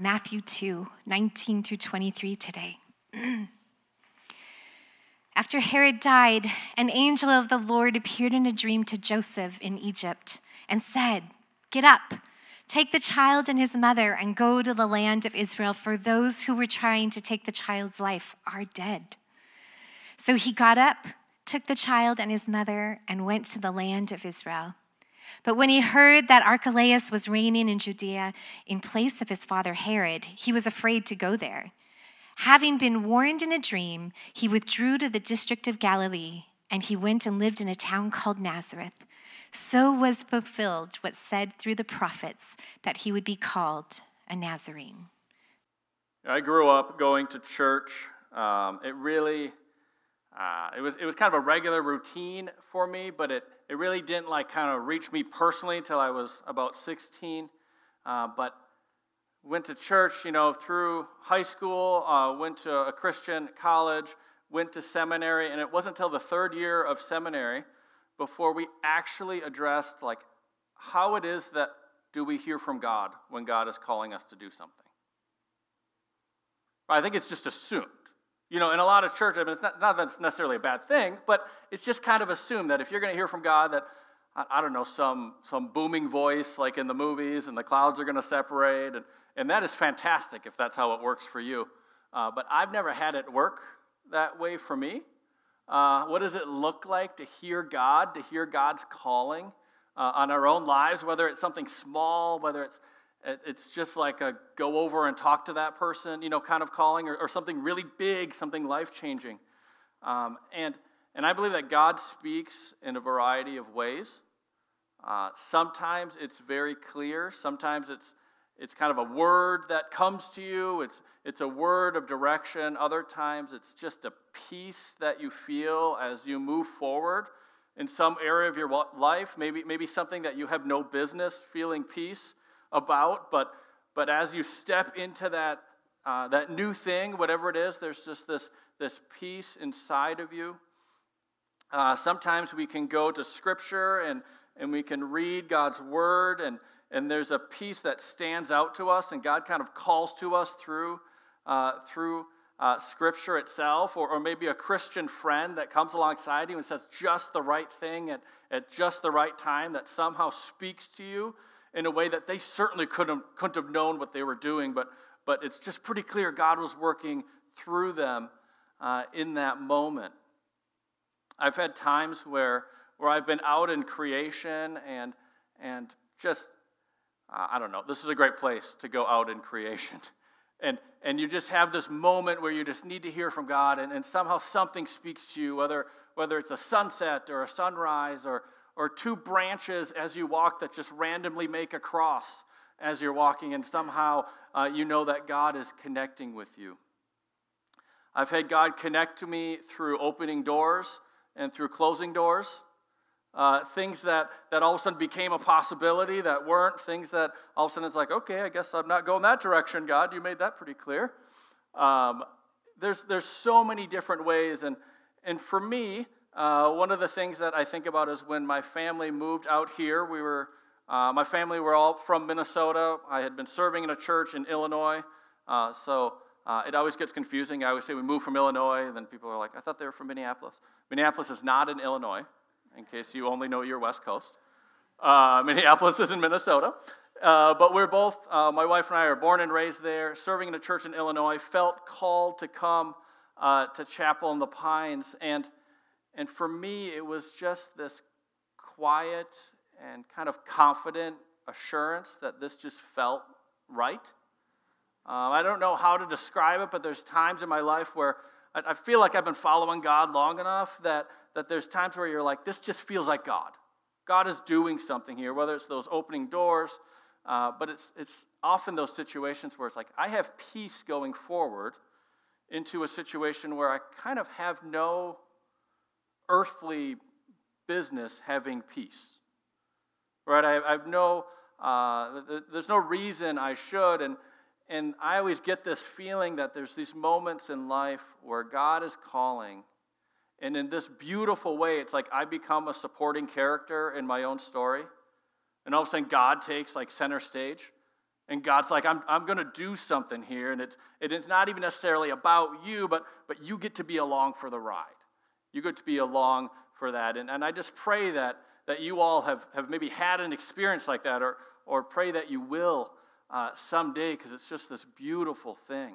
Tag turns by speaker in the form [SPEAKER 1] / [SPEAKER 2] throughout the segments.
[SPEAKER 1] Matthew 2 19 through 23 today. After Herod died, an angel of the Lord appeared in a dream to Joseph in Egypt and said, Get up, take the child and his mother, and go to the land of Israel, for those who were trying to take the child's life are dead. So he got up, took the child and his mother, and went to the land of Israel. But when he heard that Archelaus was reigning in Judea in place of his father Herod, he was afraid to go there. Having been warned in a dream, he withdrew to the district of Galilee, and he went and lived in a town called Nazareth. So was fulfilled what said through the prophets that he would be called a Nazarene.
[SPEAKER 2] I grew up going to church. Um, it really, uh, it was it was kind of a regular routine for me, but it it really didn't like kind of reach me personally until I was about 16. Uh, but went to church, you know, through high school, uh, went to a Christian college, went to seminary, and it wasn't until the third year of seminary before we actually addressed like how it is that do we hear from God when God is calling us to do something. I think it's just assumed. You know, in a lot of churches, I mean, it's not, not that it's necessarily a bad thing, but it's just kind of assumed that if you're going to hear from God, that, I, I don't know, some, some booming voice like in the movies and the clouds are going to separate. And, and that is fantastic if that's how it works for you. Uh, but I've never had it work that way for me. Uh, what does it look like to hear God, to hear God's calling uh, on our own lives, whether it's something small, whether it's it's just like a go over and talk to that person, you know, kind of calling, or, or something really big, something life changing. Um, and, and I believe that God speaks in a variety of ways. Uh, sometimes it's very clear, sometimes it's, it's kind of a word that comes to you, it's, it's a word of direction. Other times it's just a peace that you feel as you move forward in some area of your life, maybe, maybe something that you have no business feeling peace about, but, but as you step into that, uh, that new thing, whatever it is, there's just this, this piece inside of you. Uh, sometimes we can go to Scripture and, and we can read God's Word, and, and there's a peace that stands out to us, and God kind of calls to us through, uh, through uh, Scripture itself, or, or maybe a Christian friend that comes alongside you and says just the right thing at, at just the right time that somehow speaks to you in a way that they certainly couldn't, couldn't have known what they were doing, but, but it's just pretty clear God was working through them uh, in that moment. I've had times where, where I've been out in creation and, and just, uh, I don't know, this is a great place to go out in creation. And, and you just have this moment where you just need to hear from God, and, and somehow something speaks to you, whether, whether it's a sunset or a sunrise or, or two branches as you walk that just randomly make a cross as you're walking, and somehow uh, you know that God is connecting with you. I've had God connect to me through opening doors and through closing doors. Uh, things that, that all of a sudden became a possibility that weren't, things that all of a sudden it's like, okay, I guess I'm not going that direction, God. You made that pretty clear. Um, there's, there's so many different ways. And, and for me, uh, one of the things that I think about is when my family moved out here. We were, uh, my family were all from Minnesota. I had been serving in a church in Illinois, uh, so uh, it always gets confusing. I always say we moved from Illinois, and then people are like, "I thought they were from Minneapolis." Minneapolis is not in Illinois, in case you only know your West Coast. Uh, Minneapolis is in Minnesota. Uh, but we're both, my wife and I are born and raised there, serving in a church in Illinois, felt called to come to Chapel in the Pines. And and for me, it was just this quiet and kind of confident assurance that this just felt right. Um, I don't know how to describe it, but there's times in my life where I, I feel like I've been following God long enough that, that there's times where you're like, this just feels like God. God is doing something here, whether it's those opening doors, uh, but it's, it's often those situations where it's like, I have peace going forward into a situation where I kind of have no earthly business having peace. Right? I, have no, uh, there's no reason I should. And, and I always get this feeling that there's these moments in life where God is calling. And in this beautiful way, it's like I become a supporting character in my own story. And all of a sudden, God takes like center stage. And God's like, I'm, I'm going to do something here. And it's, it's not even necessarily about you, but, but you get to be along for the ride. You get to be along for that. And, and I just pray that, that you all have, have maybe had an experience like that, or, or pray that you will uh, someday, because it's just this beautiful thing.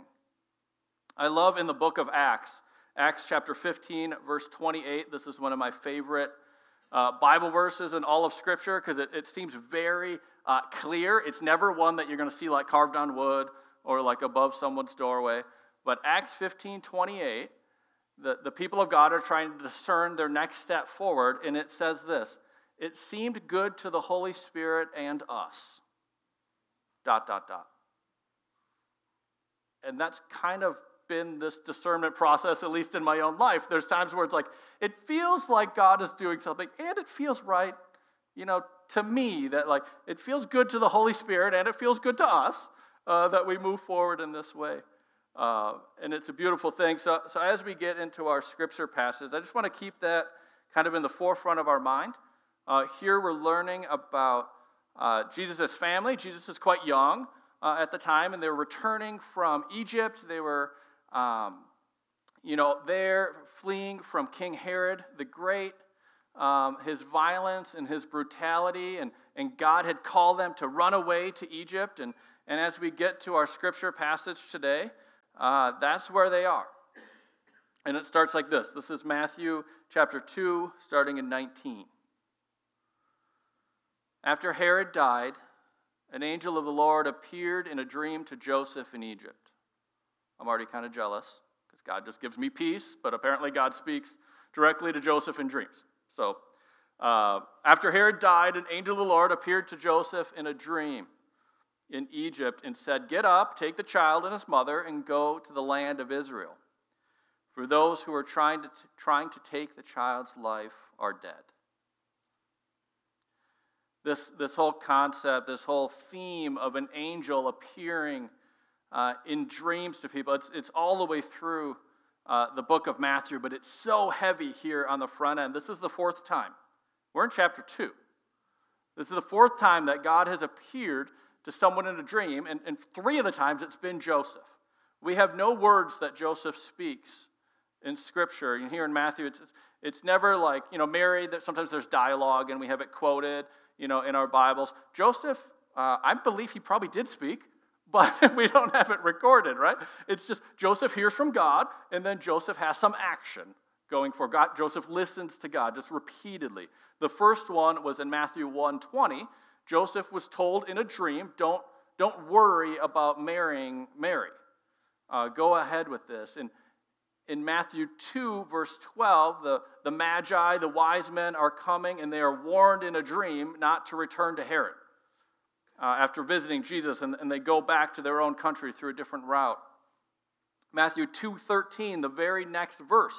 [SPEAKER 2] I love in the book of Acts, Acts chapter 15, verse 28. This is one of my favorite uh, Bible verses in all of Scripture because it, it seems very uh, clear. It's never one that you're going to see like carved on wood or like above someone's doorway. But Acts 15 28, the, the people of God are trying to discern their next step forward, and it says this It seemed good to the Holy Spirit and us. Dot, dot, dot. And that's kind of been this discernment process, at least in my own life. There's times where it's like, it feels like God is doing something, and it feels right, you know, to me that like it feels good to the Holy Spirit and it feels good to us uh, that we move forward in this way. Uh, and it's a beautiful thing. So, so as we get into our scripture passage, I just want to keep that kind of in the forefront of our mind. Uh, here we're learning about uh, Jesus' family. Jesus is quite young uh, at the time, and they're returning from Egypt. They were, um, you know, there fleeing from King Herod the Great um, his violence and his brutality, and, and God had called them to run away to Egypt. And, and as we get to our scripture passage today, uh, that's where they are. And it starts like this this is Matthew chapter 2, starting in 19. After Herod died, an angel of the Lord appeared in a dream to Joseph in Egypt. I'm already kind of jealous because God just gives me peace, but apparently God speaks directly to Joseph in dreams. So, uh, after Herod died, an angel of the Lord appeared to Joseph in a dream in Egypt and said, Get up, take the child and his mother, and go to the land of Israel. For those who are trying to, t- trying to take the child's life are dead. This, this whole concept, this whole theme of an angel appearing uh, in dreams to people, it's, it's all the way through uh, the book of Matthew, but it's so heavy here on the front end. This is the fourth time. We're in chapter 2. This is the fourth time that God has appeared to someone in a dream, and, and three of the times it's been Joseph. We have no words that Joseph speaks in Scripture. And here in Matthew, it's, it's never like, you know, Mary, that sometimes there's dialogue and we have it quoted, you know, in our Bibles. Joseph, uh, I believe he probably did speak, but we don't have it recorded, right? It's just Joseph hears from God, and then Joseph has some action going for God. Joseph listens to God just repeatedly. The first one was in Matthew 1:20. Joseph was told in a dream, "Don't don't worry about marrying Mary. Uh, go ahead with this." And in Matthew 2, verse 12, the, the Magi, the wise men, are coming and they are warned in a dream not to return to Herod uh, after visiting Jesus, and, and they go back to their own country through a different route. Matthew 2:13, the very next verse,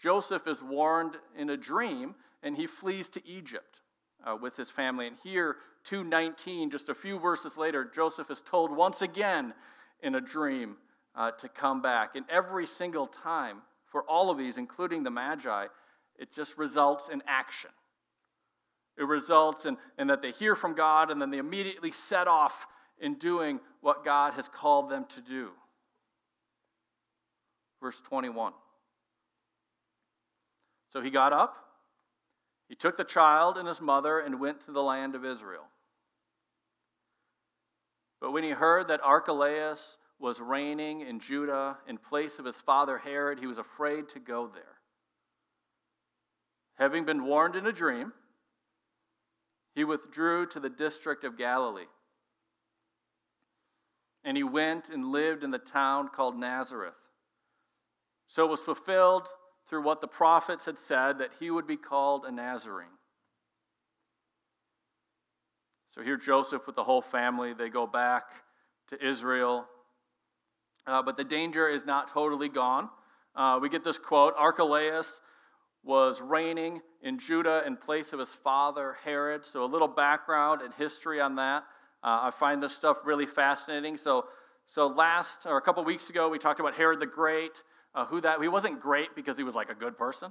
[SPEAKER 2] Joseph is warned in a dream, and he flees to Egypt uh, with his family. And here, 2:19, just a few verses later, Joseph is told once again in a dream uh, to come back. And every single time, for all of these, including the Magi, it just results in action. It results in, in that they hear from God and then they immediately set off in doing what God has called them to do. Verse 21. So he got up, he took the child and his mother and went to the land of Israel. But when he heard that Archelaus was reigning in Judah in place of his father Herod, he was afraid to go there. Having been warned in a dream, he withdrew to the district of Galilee. And he went and lived in the town called Nazareth. So it was fulfilled through what the prophets had said that he would be called a Nazarene. So here, Joseph with the whole family, they go back to Israel. Uh, but the danger is not totally gone. Uh, we get this quote Archelaus was reigning in Judah in place of his father Herod. So, a little background and history on that. Uh, I find this stuff really fascinating. So, so last or a couple weeks ago, we talked about Herod the Great. Uh, who that he wasn't great because he was like a good person.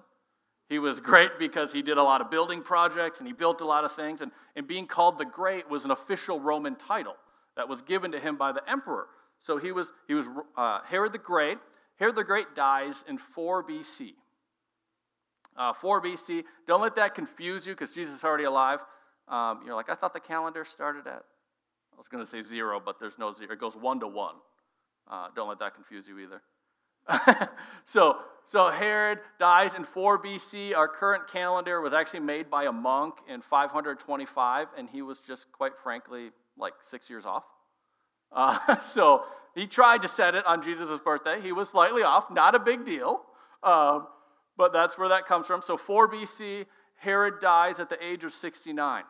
[SPEAKER 2] He was great because he did a lot of building projects and he built a lot of things. And, and being called the Great was an official Roman title. that was given to him by the emperor. So he was, he was uh, Herod the Great. Herod the Great dies in 4 BC. Uh, 4 BC. Don't let that confuse you because Jesus is already alive. Um, you're like, I thought the calendar started at, I was going to say zero, but there's no zero. It goes one to one. Uh, don't let that confuse you either. so, so Herod dies in 4 BC. Our current calendar was actually made by a monk in 525, and he was just, quite frankly, like six years off. Uh, so he tried to set it on Jesus' birthday. He was slightly off, not a big deal, um, but that's where that comes from. So 4 BC, Herod dies at the age of 69.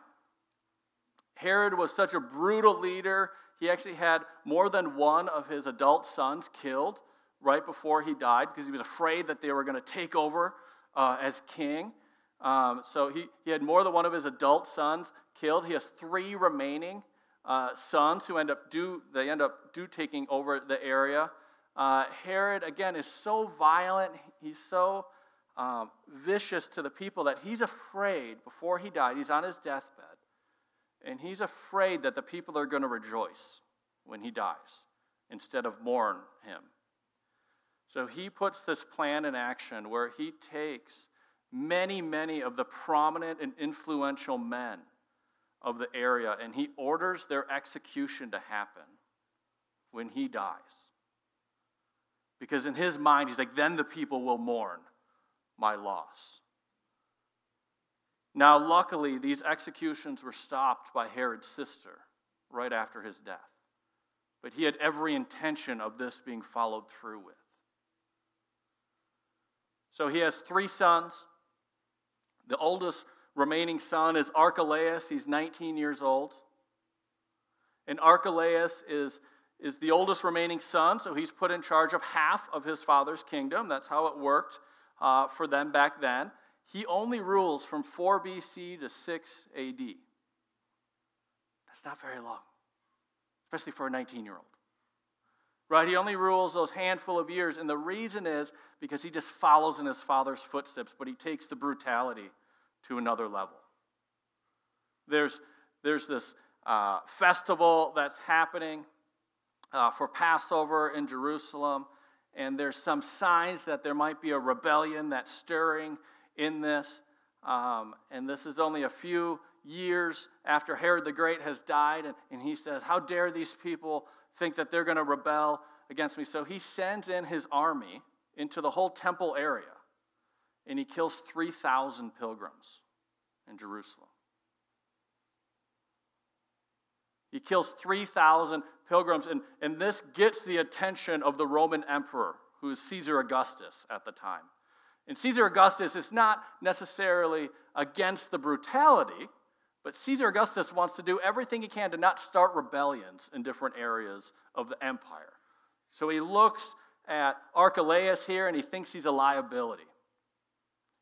[SPEAKER 2] Herod was such a brutal leader, he actually had more than one of his adult sons killed right before he died because he was afraid that they were going to take over uh, as king. Um, so he, he had more than one of his adult sons killed. He has three remaining uh, sons who end up do they end up do taking over the area. Uh, Herod again is so violent. He's so um, vicious to the people that he's afraid before he died. He's on his deathbed, and he's afraid that the people are going to rejoice when he dies instead of mourn him. So he puts this plan in action where he takes many, many of the prominent and influential men of the area and he orders their execution to happen when he dies. Because in his mind, he's like, then the people will mourn my loss. Now, luckily, these executions were stopped by Herod's sister right after his death. But he had every intention of this being followed through with. So he has three sons. The oldest remaining son is Archelaus. He's 19 years old. And Archelaus is, is the oldest remaining son, so he's put in charge of half of his father's kingdom. That's how it worked uh, for them back then. He only rules from 4 BC to 6 AD. That's not very long, especially for a 19 year old. Right? He only rules those handful of years, and the reason is because he just follows in his father's footsteps, but he takes the brutality to another level. There's, there's this uh, festival that's happening uh, for Passover in Jerusalem, and there's some signs that there might be a rebellion that's stirring in this. Um, and this is only a few years after Herod the Great has died, and, and he says, How dare these people think that they're going to rebel against me? So he sends in his army into the whole temple area, and he kills 3,000 pilgrims in Jerusalem. He kills 3,000 pilgrims, and, and this gets the attention of the Roman emperor, who is Caesar Augustus at the time. And Caesar Augustus is not necessarily against the brutality, but Caesar Augustus wants to do everything he can to not start rebellions in different areas of the empire. So he looks at Archelaus here and he thinks he's a liability.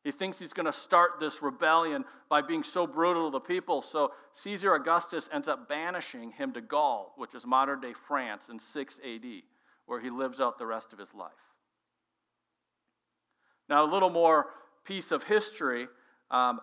[SPEAKER 2] He thinks he's going to start this rebellion by being so brutal to the people. So Caesar Augustus ends up banishing him to Gaul, which is modern day France, in 6 AD, where he lives out the rest of his life. Now, a little more piece of history. Um,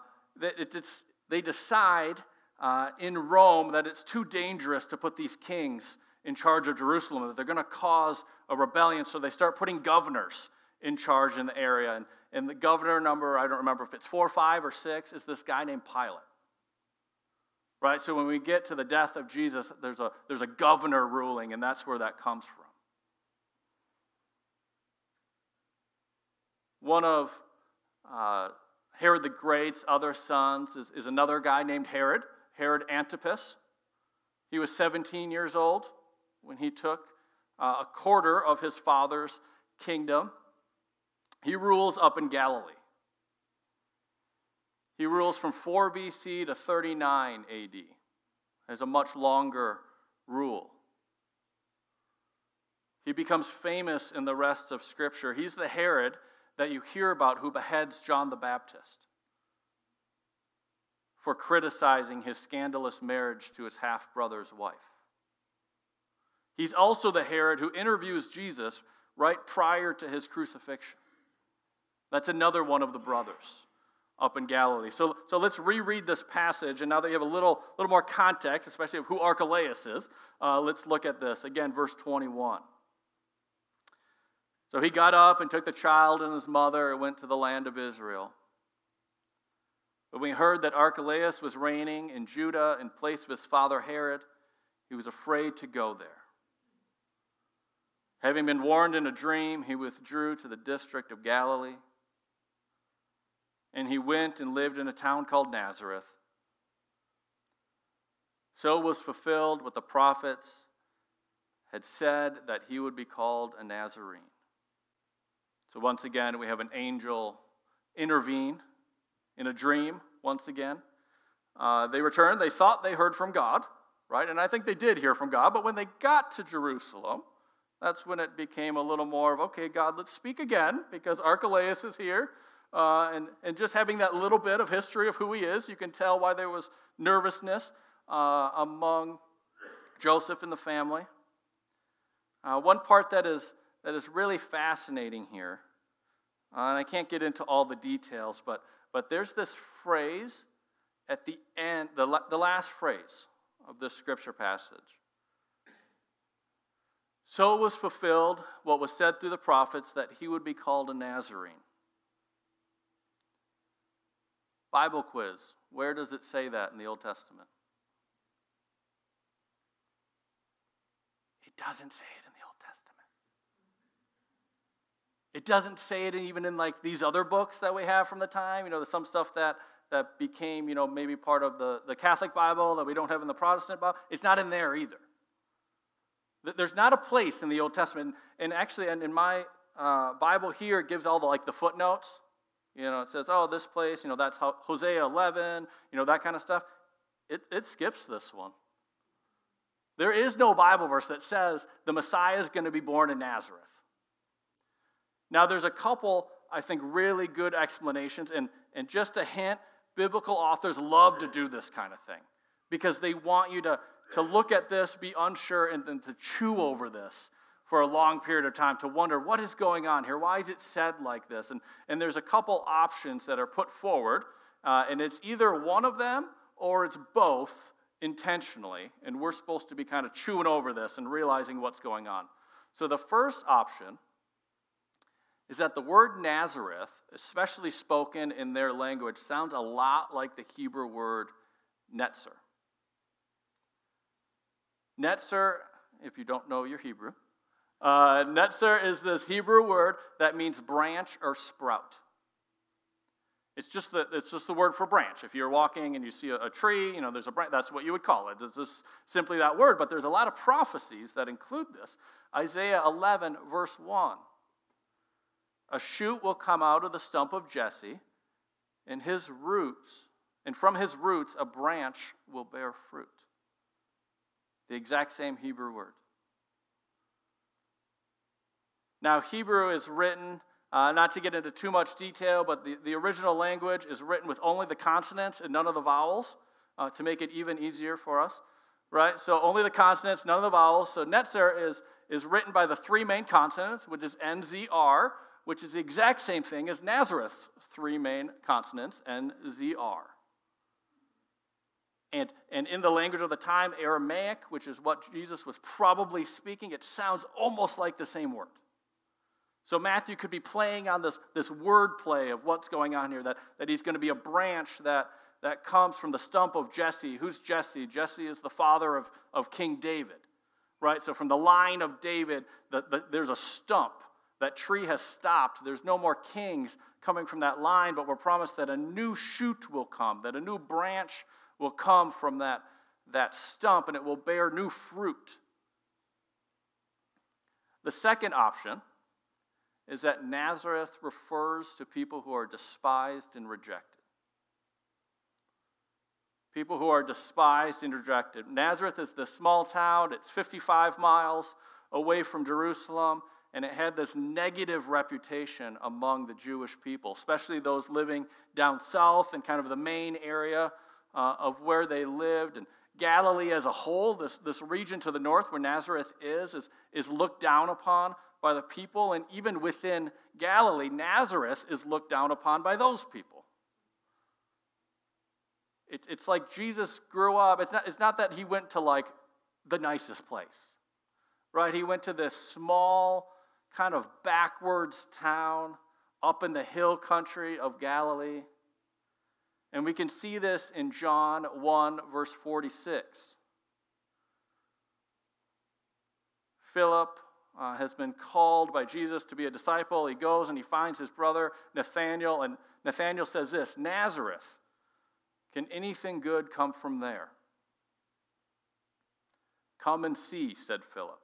[SPEAKER 2] they decide uh, in Rome that it's too dangerous to put these kings in charge of Jerusalem, that they're going to cause a rebellion. So they start putting governors in charge in the area. And, and the governor number, I don't remember if it's four, five, or six, is this guy named Pilate. Right? So when we get to the death of Jesus, there's a, there's a governor ruling, and that's where that comes from. One of uh, Herod the Great's other sons is, is another guy named Herod, Herod Antipas. He was 17 years old when he took uh, a quarter of his father's kingdom. He rules up in Galilee. He rules from 4 BC to 39 AD. Has a much longer rule. He becomes famous in the rest of Scripture. He's the Herod that you hear about who beheads John the Baptist for criticizing his scandalous marriage to his half brother's wife. He's also the Herod who interviews Jesus right prior to his crucifixion. That's another one of the brothers up in Galilee. So, so let's reread this passage. And now that you have a little, little more context, especially of who Archelaus is, uh, let's look at this. Again, verse 21. So he got up and took the child and his mother and went to the land of Israel. But when he heard that Archelaus was reigning in Judah in place of his father Herod, he was afraid to go there. Having been warned in a dream, he withdrew to the district of Galilee. And he went and lived in a town called Nazareth. So was fulfilled what the prophets had said that he would be called a Nazarene. So once again, we have an angel intervene in a dream once again. Uh, they returned. They thought they heard from God, right? And I think they did hear from God. But when they got to Jerusalem, that's when it became a little more of, okay, God, let's speak again because Archelaus is here. Uh, and, and just having that little bit of history of who he is, you can tell why there was nervousness uh, among Joseph and the family. Uh, one part that is, that is really fascinating here, uh, and I can't get into all the details, but, but there's this phrase at the end, the, the last phrase of this scripture passage. So was fulfilled what was said through the prophets that he would be called a Nazarene. Bible quiz. Where does it say that in the Old Testament? It doesn't say it in the Old Testament. It doesn't say it even in like these other books that we have from the time. You know, there's some stuff that that became, you know, maybe part of the, the Catholic Bible that we don't have in the Protestant Bible. It's not in there either. There's not a place in the Old Testament, and actually, and in my uh, Bible here, it gives all the like the footnotes. You know, it says, oh, this place, you know, that's Hosea 11, you know, that kind of stuff. It, it skips this one. There is no Bible verse that says the Messiah is going to be born in Nazareth. Now, there's a couple, I think, really good explanations, and, and just a hint biblical authors love to do this kind of thing because they want you to, to look at this, be unsure, and then to chew over this for a long period of time to wonder what is going on here? Why is it said like this? And, and there's a couple options that are put forward, uh, and it's either one of them or it's both intentionally. And we're supposed to be kind of chewing over this and realizing what's going on. So the first option is that the word Nazareth, especially spoken in their language, sounds a lot like the Hebrew word netzer. Netzer, if you don't know your Hebrew, uh, netzer is this Hebrew word that means branch or sprout. It's just the, it's just the word for branch. If you're walking and you see a, a tree, you know, there's a branch, that's what you would call it. It's just simply that word. But there's a lot of prophecies that include this. Isaiah 11, verse 1. A shoot will come out of the stump of Jesse, and his roots, and from his roots a branch will bear fruit. The exact same Hebrew word. Now, Hebrew is written, uh, not to get into too much detail, but the, the original language is written with only the consonants and none of the vowels uh, to make it even easier for us, right? So only the consonants, none of the vowels. So Netzer is, is written by the three main consonants, which is NZR, which is the exact same thing as Nazareth's three main consonants, NZR. And, and in the language of the time, Aramaic, which is what Jesus was probably speaking, it sounds almost like the same word. So Matthew could be playing on this, this word play of what's going on here, that, that he's going to be a branch that, that comes from the stump of Jesse. Who's Jesse? Jesse is the father of, of King David, right? So from the line of David, the, the, there's a stump. That tree has stopped. There's no more kings coming from that line, but we're promised that a new shoot will come, that a new branch will come from that, that stump, and it will bear new fruit. The second option is that Nazareth refers to people who are despised and rejected. People who are despised and rejected. Nazareth is the small town, it's 55 miles away from Jerusalem, and it had this negative reputation among the Jewish people, especially those living down south and kind of the main area uh, of where they lived. And Galilee as a whole, this, this region to the north where Nazareth is, is, is looked down upon by the people, and even within Galilee, Nazareth is looked down upon by those people. it, it's like Jesus grew up. It's not, it's not that he went to like the nicest place, right? He went to this small, kind of backwards town up in the hill country of Galilee. And we can see this in John 1, verse 46. Philip uh, has been called by Jesus to be a disciple. He goes and he finds his brother Nathanael, and Nathanael says this Nazareth, can anything good come from there? Come and see, said Philip.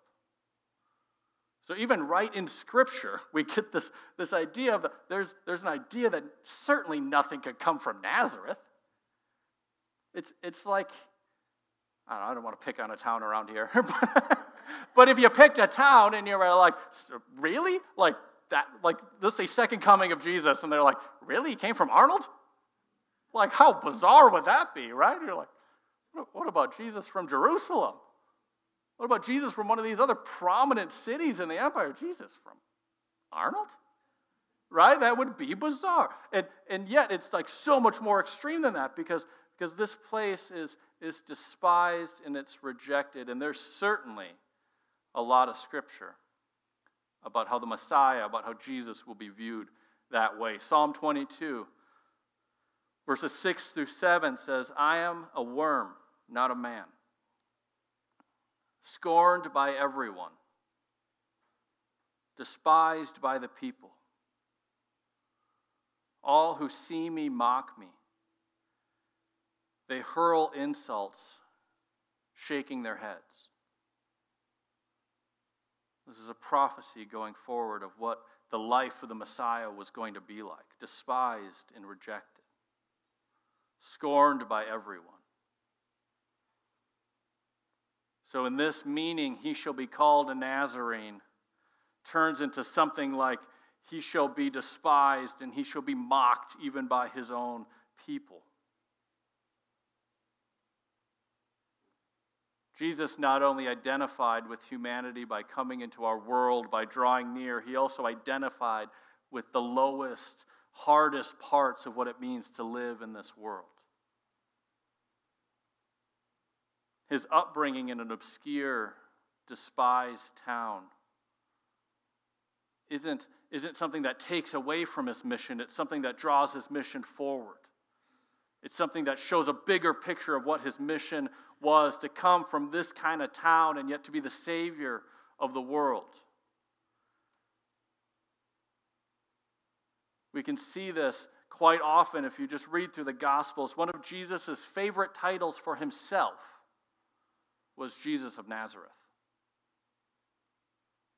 [SPEAKER 2] So even right in Scripture, we get this, this idea of the, there's, there's an idea that certainly nothing could come from Nazareth. It's, it's like, I don't, I don't want to pick on a town around here, but if you picked a town and you were like, really? Like that, like let's say second coming of Jesus, and they're like, really? He came from Arnold? Like, how bizarre would that be, right? You're like, what about Jesus from Jerusalem? What about Jesus from one of these other prominent cities in the empire? Jesus from Arnold? Right? That would be bizarre. And, and yet it's like so much more extreme than that because, because this place is, is despised and it's rejected. And there's certainly a lot of scripture about how the Messiah, about how Jesus will be viewed that way. Psalm 22, verses 6 through 7 says, I am a worm, not a man scorned by everyone, despised by the people. All who see me mock me. They hurl insults, shaking their heads. This is a prophecy going forward of what the life of the Messiah was going to be like despised and rejected, scorned by everyone. So, in this meaning, he shall be called a Nazarene, turns into something like he shall be despised and he shall be mocked even by his own people. Jesus not only identified with humanity by coming into our world, by drawing near, he also identified with the lowest, hardest parts of what it means to live in this world. His upbringing in an obscure, despised town isn't, isn't something that takes away from his mission, it's something that draws his mission forward. It's something that shows a bigger picture of what his mission was to come from this kind of town and yet to be the Savior of the world. We can see this quite often if you just read through the Gospels. One of Jesus' favorite titles for himself was Jesus of Nazareth.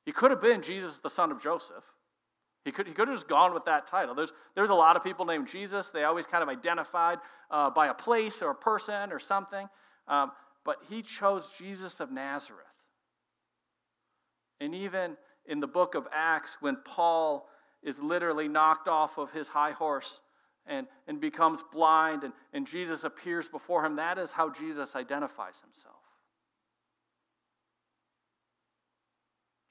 [SPEAKER 2] He could have been Jesus, the son of Joseph. He could, he could have just gone with that title. There's, there's a lot of people named Jesus. They always kind of identified uh, by a place or a person or something. Um, but he chose Jesus of Nazareth. And even in the book of Acts, when Paul is literally knocked off of his high horse and, and becomes blind, and, and Jesus appears before him, that is how Jesus identifies himself.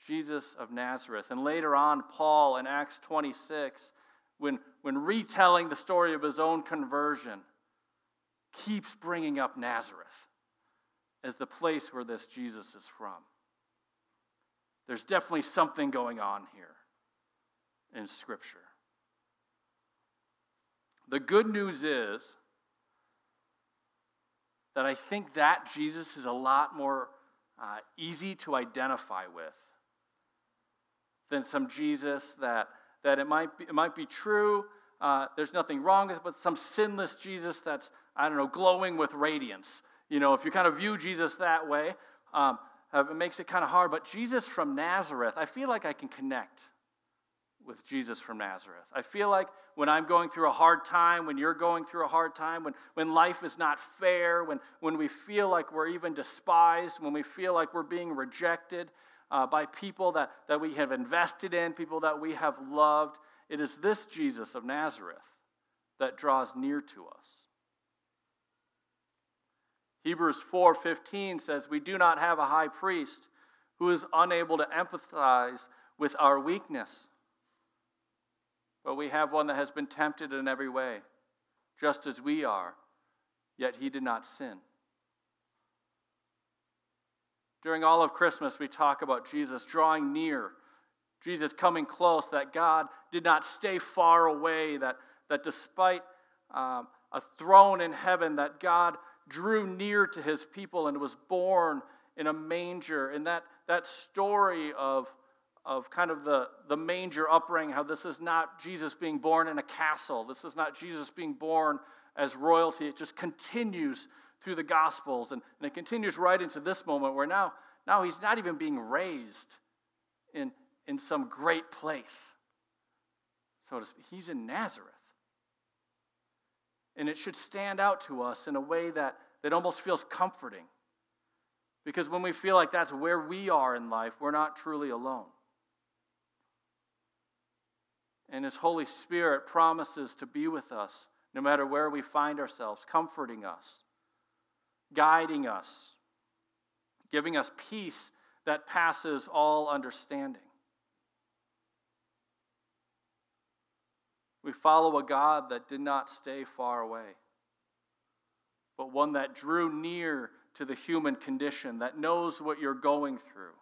[SPEAKER 2] Jesus of Nazareth. And later on, Paul in Acts 26, when, when retelling the story of his own conversion, keeps bringing up Nazareth as the place where this Jesus is from. There's definitely something going on here in Scripture. The good news is that I think that Jesus is a lot more uh, easy to identify with than some Jesus that, that it, might be, it might be true, uh, there's nothing wrong with it, but some sinless Jesus that's, I don't know, glowing with radiance. You know, if you kind of view Jesus that way, um, uh, it makes it kind of hard. But Jesus from Nazareth, I feel like I can connect with Jesus from Nazareth. I feel like when I'm going through a hard time, when you're going through a hard time, when, when life is not fair, when, when we feel like we're even despised, when we feel like we're being rejected, uh, by people that, that we have invested in, people that we have loved. It is this Jesus of Nazareth that draws near to us. Hebrews 4:15 says, "We do not have a high priest who is unable to empathize with our weakness, but we have one that has been tempted in every way, just as we are, yet he did not sin. During all of Christmas, we talk about Jesus drawing near, Jesus coming close, that God did not stay far away, that, that despite um, a throne in heaven, that God drew near to his people and was born in a manger. And that, that story of, of kind of the, the manger upbringing, how this is not Jesus being born in a castle, this is not Jesus being born as royalty. It just continues through the Gospels. And, and it continues right into this moment where now, now he's not even being raised in, in some great place. So to speak. He's in Nazareth. And it should stand out to us in a way that, that almost feels comforting. Because when we feel like that's where we are in life, we're not truly alone. And His Holy Spirit promises to be with us no matter where we find ourselves, comforting us, guiding us, giving us peace that passes all understanding. We follow a God that did not stay far away, but one that drew near to the human condition, that knows what you're going through,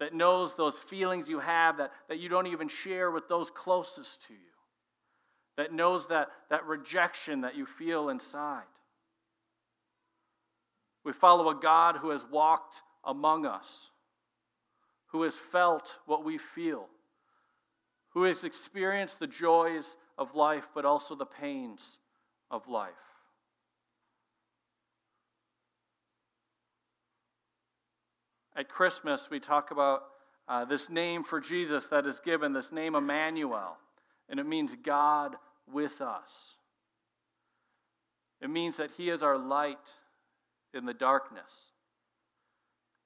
[SPEAKER 2] that knows those feelings you have that, that you don't even share with those closest to you that knows that, that rejection that you feel inside. We follow a God who has walked among us, who has felt what we feel, who has experienced the joys of life, but also the pains of life. At Christmas, we talk about uh, this name for Jesus that is given, this name Emmanuel and it means God with us. It means that He is our light in the darkness.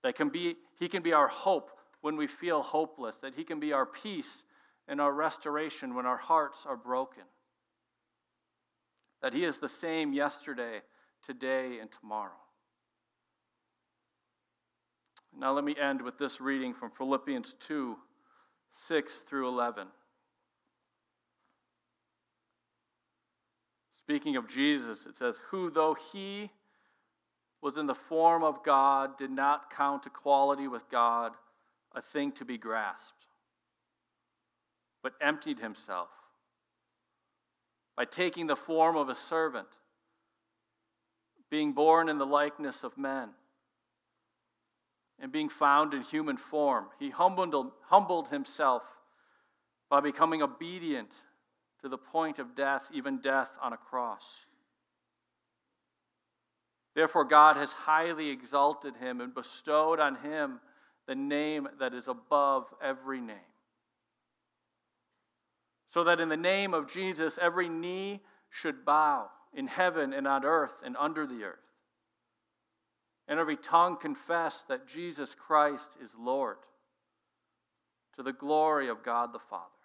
[SPEAKER 2] That can be, He can be our hope when we feel hopeless, that He can be our peace and our restoration when our hearts are broken. That He is the same yesterday, today, and tomorrow. Now, let me end with this reading from Philippians 2 6 through 11. Speaking of Jesus, it says, Who, though he was in the form of God, did not count equality with God a thing to be grasped, but emptied himself by taking the form of a servant, being born in the likeness of men, and being found in human form. He humbled, humbled himself by becoming obedient to the point of death, even death on a cross. Therefore, God has highly exalted him and bestowed on him the name that is above every name. So that in the name of Jesus, every knee should bow in heaven and on earth and under the earth, and every tongue confess that Jesus Christ is Lord, to the glory of God the Father.